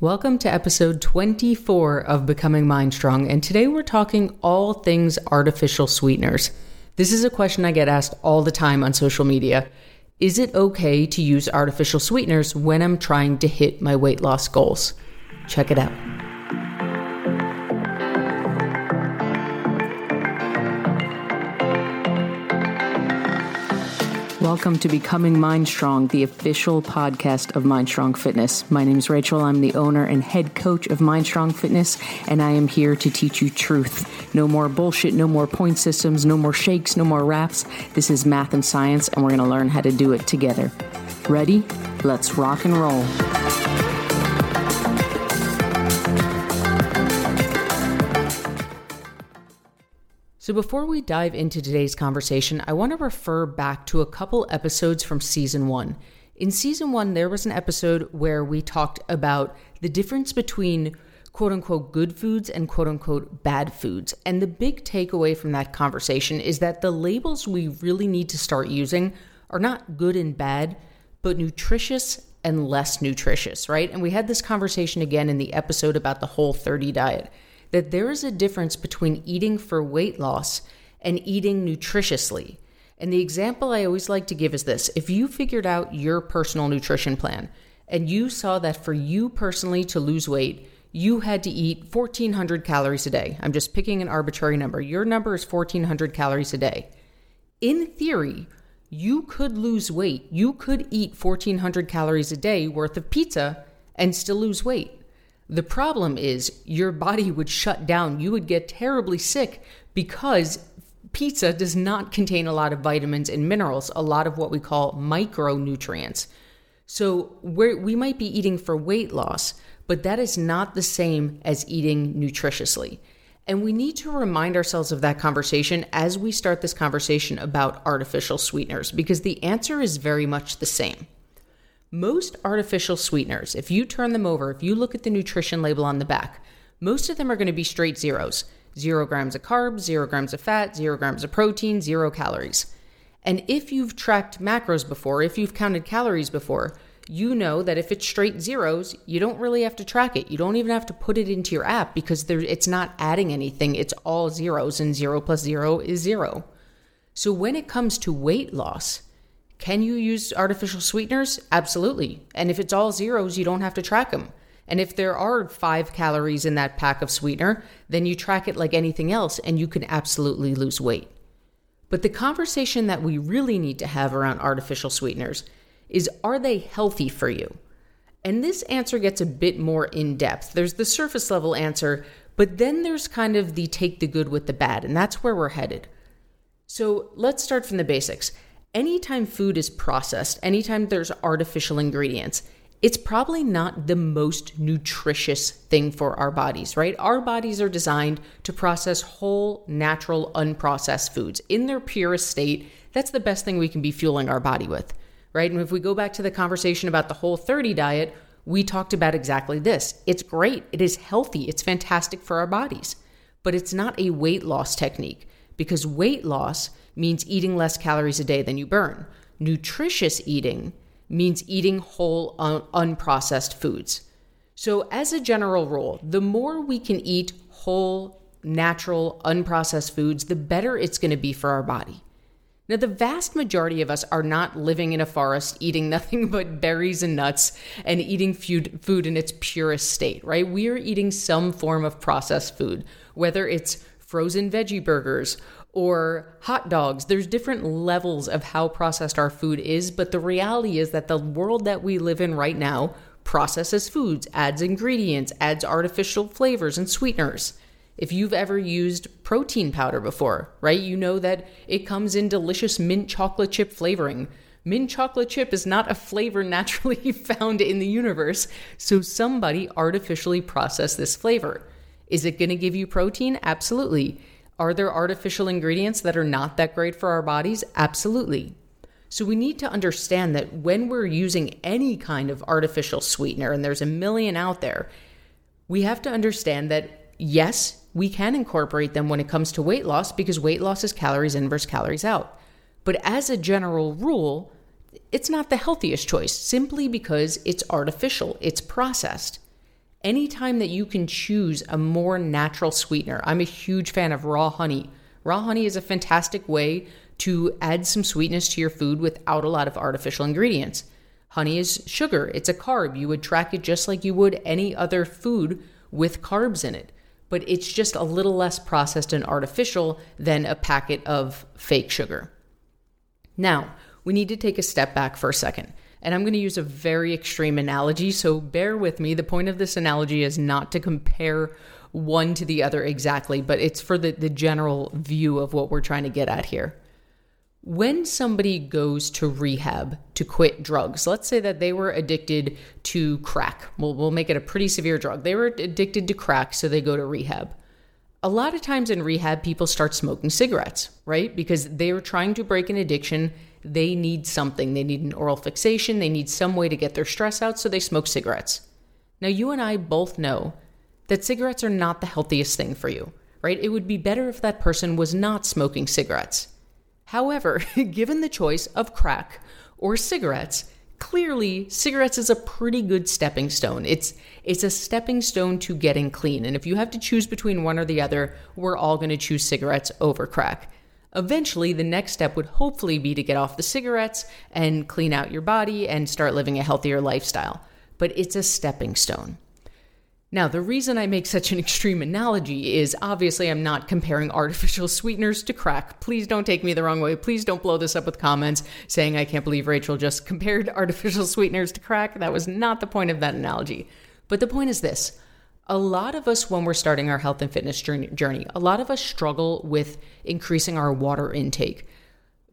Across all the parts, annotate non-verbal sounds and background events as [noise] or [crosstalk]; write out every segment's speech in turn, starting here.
Welcome to episode 24 of Becoming Mind Strong, and today we're talking all things artificial sweeteners. This is a question I get asked all the time on social media. Is it okay to use artificial sweeteners when I'm trying to hit my weight loss goals? Check it out. Welcome to Becoming Mind Strong, the official podcast of Mind Strong Fitness. My name is Rachel. I'm the owner and head coach of Mind Strong Fitness, and I am here to teach you truth. No more bullshit, no more point systems, no more shakes, no more wraps. This is math and science, and we're going to learn how to do it together. Ready? Let's rock and roll. So, before we dive into today's conversation, I want to refer back to a couple episodes from season one. In season one, there was an episode where we talked about the difference between quote unquote good foods and quote unquote bad foods. And the big takeaway from that conversation is that the labels we really need to start using are not good and bad, but nutritious and less nutritious, right? And we had this conversation again in the episode about the whole 30 diet that there is a difference between eating for weight loss and eating nutritiously. And the example I always like to give is this if you figured out your personal nutrition plan and you saw that for you personally to lose weight, you had to eat 1400 calories a day. I'm just picking an arbitrary number. Your number is 1400 calories a day. In theory, you could lose weight. You could eat 1400 calories a day worth of pizza and still lose weight. The problem is your body would shut down. You would get terribly sick because pizza does not contain a lot of vitamins and minerals, a lot of what we call micronutrients. So we might be eating for weight loss, but that is not the same as eating nutritiously. And we need to remind ourselves of that conversation as we start this conversation about artificial sweeteners, because the answer is very much the same. Most artificial sweeteners, if you turn them over, if you look at the nutrition label on the back, most of them are going to be straight zeros zero grams of carbs, zero grams of fat, zero grams of protein, zero calories. And if you've tracked macros before, if you've counted calories before, you know that if it's straight zeros, you don't really have to track it. You don't even have to put it into your app because there, it's not adding anything. It's all zeros, and zero plus zero is zero. So when it comes to weight loss, can you use artificial sweeteners? Absolutely. And if it's all zeros, you don't have to track them. And if there are five calories in that pack of sweetener, then you track it like anything else and you can absolutely lose weight. But the conversation that we really need to have around artificial sweeteners is are they healthy for you? And this answer gets a bit more in depth. There's the surface level answer, but then there's kind of the take the good with the bad, and that's where we're headed. So let's start from the basics anytime food is processed, anytime there's artificial ingredients, it's probably not the most nutritious thing for our bodies, right? Our bodies are designed to process whole, natural, unprocessed foods in their purest state. That's the best thing we can be fueling our body with, right? And if we go back to the conversation about the whole 30 diet, we talked about exactly this. It's great, it is healthy, it's fantastic for our bodies, but it's not a weight loss technique because weight loss means eating less calories a day than you burn. Nutritious eating means eating whole, un- unprocessed foods. So, as a general rule, the more we can eat whole, natural, unprocessed foods, the better it's going to be for our body. Now, the vast majority of us are not living in a forest eating [laughs] nothing but berries and nuts and eating food, food in its purest state, right? We are eating some form of processed food, whether it's frozen veggie burgers or hot dogs. There's different levels of how processed our food is, but the reality is that the world that we live in right now processes foods, adds ingredients, adds artificial flavors and sweeteners. If you've ever used protein powder before, right, you know that it comes in delicious mint chocolate chip flavoring. Mint chocolate chip is not a flavor naturally [laughs] found in the universe, so somebody artificially processed this flavor. Is it going to give you protein? Absolutely. Are there artificial ingredients that are not that great for our bodies? Absolutely. So we need to understand that when we're using any kind of artificial sweetener, and there's a million out there, we have to understand that yes, we can incorporate them when it comes to weight loss because weight loss is calories in versus calories out. But as a general rule, it's not the healthiest choice simply because it's artificial, it's processed. Anytime that you can choose a more natural sweetener, I'm a huge fan of raw honey. Raw honey is a fantastic way to add some sweetness to your food without a lot of artificial ingredients. Honey is sugar, it's a carb. You would track it just like you would any other food with carbs in it, but it's just a little less processed and artificial than a packet of fake sugar. Now, we need to take a step back for a second. And I'm going to use a very extreme analogy, so bear with me. The point of this analogy is not to compare one to the other exactly, but it's for the, the general view of what we're trying to get at here. When somebody goes to rehab to quit drugs, let's say that they were addicted to crack. We'll, we'll make it a pretty severe drug. They were addicted to crack, so they go to rehab. A lot of times in rehab, people start smoking cigarettes, right? Because they are trying to break an addiction. They need something. They need an oral fixation. They need some way to get their stress out, so they smoke cigarettes. Now, you and I both know that cigarettes are not the healthiest thing for you, right? It would be better if that person was not smoking cigarettes. However, [laughs] given the choice of crack or cigarettes, clearly cigarettes is a pretty good stepping stone. It's it's a stepping stone to getting clean. And if you have to choose between one or the other, we're all going to choose cigarettes over crack. Eventually, the next step would hopefully be to get off the cigarettes and clean out your body and start living a healthier lifestyle. But it's a stepping stone. Now, the reason I make such an extreme analogy is obviously I'm not comparing artificial [laughs] sweeteners to crack. Please don't take me the wrong way. Please don't blow this up with comments saying I can't believe Rachel just [laughs] compared [laughs] artificial sweeteners to crack. That was not the point of that analogy. But the point is this a lot of us, when we're starting our health and fitness journey, a lot of us struggle with increasing our water intake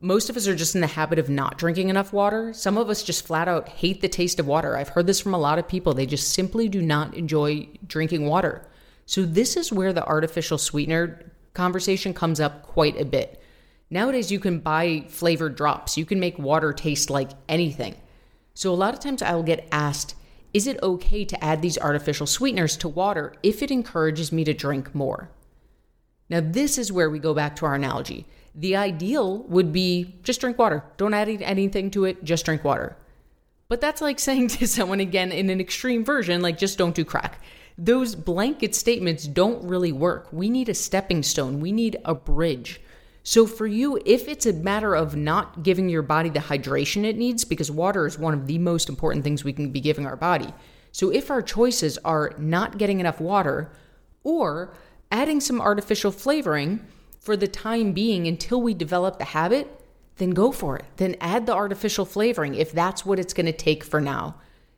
most of us are just in the habit of not drinking enough water. Some of us just flat out hate the taste of water. I've heard this from a lot of people. They just simply do not enjoy drinking water. So, this is where the artificial sweetener conversation comes up quite a bit. Nowadays, you can buy flavored drops, you can make water taste like anything. So, a lot of times I will get asked, is it okay to add these artificial sweeteners to water if it encourages me to drink more? Now, this is where we go back to our analogy. The ideal would be just drink water. Don't add anything to it, just drink water. But that's like [laughs] saying to someone again in an extreme version, like just don't do crack. Those blanket statements don't really work. We need a stepping stone, we need a bridge. So, for you, if it's a matter of not giving your body the hydration it needs, because water is one of the most important things we can be giving our body. So, if our choices are not getting enough water or adding some artificial flavoring, for the time being until we develop the habit, then go for it. Then add the artificial flavoring if that's what it's going to take for now.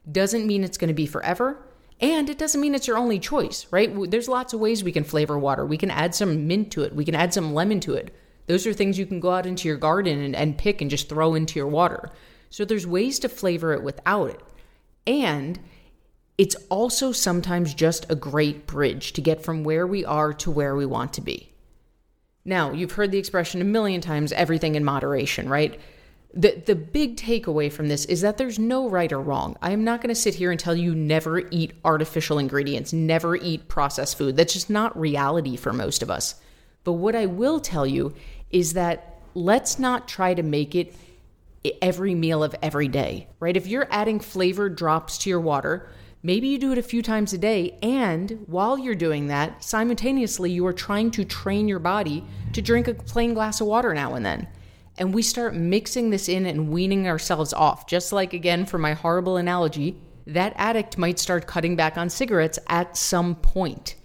Doesn't mean it's going to be forever. And it doesn't mean it's your only choice, right? There's lots of ways we can flavor water. We can add some mint to it, we can add some lemon to it. Those are things you can go out into your garden and, and pick and just throw into your water. So there's ways to flavor it without it. And it's also sometimes just a great bridge to get from where we are to where we want to be. Now, you've heard the expression a million times everything in moderation, right? The, the big takeaway from this is that there's no right or wrong. I am not going to sit here and tell you never eat artificial ingredients, never eat processed food. That's just not reality for most of us. But what I will tell you is that let's not try to make it every meal of every day, right? If you're adding flavored drops to your water, Maybe you do it a few times a day, and while you're doing that, simultaneously, you are trying to train your body to drink a plain glass of water now and then. And we start mixing this in and weaning ourselves off. Just like, again, for my horrible analogy, that addict might start cutting back on cigarettes at some point.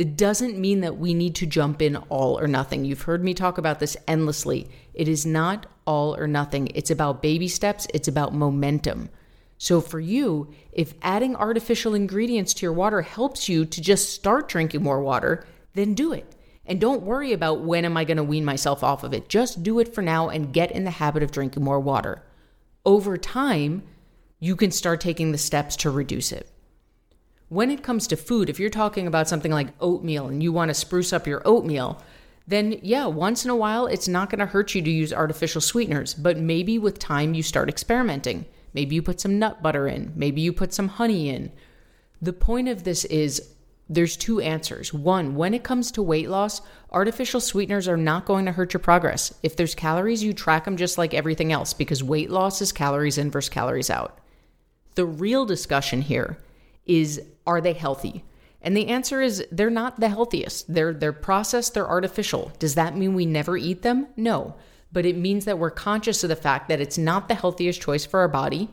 It doesn't mean that we need to jump in all or nothing. You've heard me talk about this endlessly. It is not all or nothing. It's about baby steps, it's about momentum. So, for you, if adding artificial ingredients to your water helps you to just start drinking more water, then do it. And don't worry about when am I going to wean myself off of it. Just do it for now and get in the habit of drinking more water. Over time, you can start taking the steps to reduce it. When it comes to food, if you're talking about something like oatmeal and you want to spruce up your oatmeal, then yeah, once in a while, it's not going to hurt you to use artificial sweeteners, but maybe with time you start experimenting. Maybe you put some nut butter in. Maybe you put some honey in. The point of this is there's two answers. One, when it comes to weight loss, artificial sweeteners are not going to hurt your progress. If there's calories, you track them just like everything else because weight loss is calories in versus calories out. The real discussion here is are they healthy? And the answer is they're not the healthiest. They're they're processed, they're artificial. Does that mean we never eat them? No. But it means that we're conscious of the fact that it's not the healthiest choice for our body,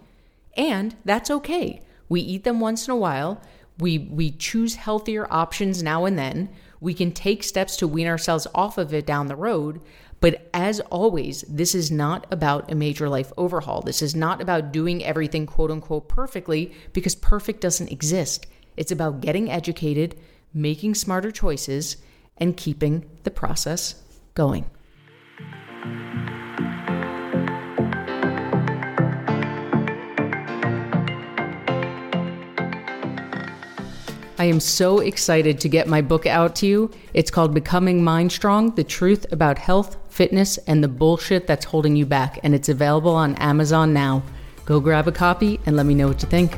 and that's okay. We eat them once in a while. We we choose healthier options now and then. We can take steps to wean ourselves off of it down the road, but as always, this is not about a major life overhaul. This is not about doing everything quote unquote perfectly because perfect doesn't exist. It's about getting educated, making smarter choices, and keeping the process going. I am so excited to get my book out to you. It's called Becoming Mind Strong The Truth About Health, Fitness, and the Bullshit That's Holding You Back. And it's available on Amazon now. Go grab a copy and let me know what you think.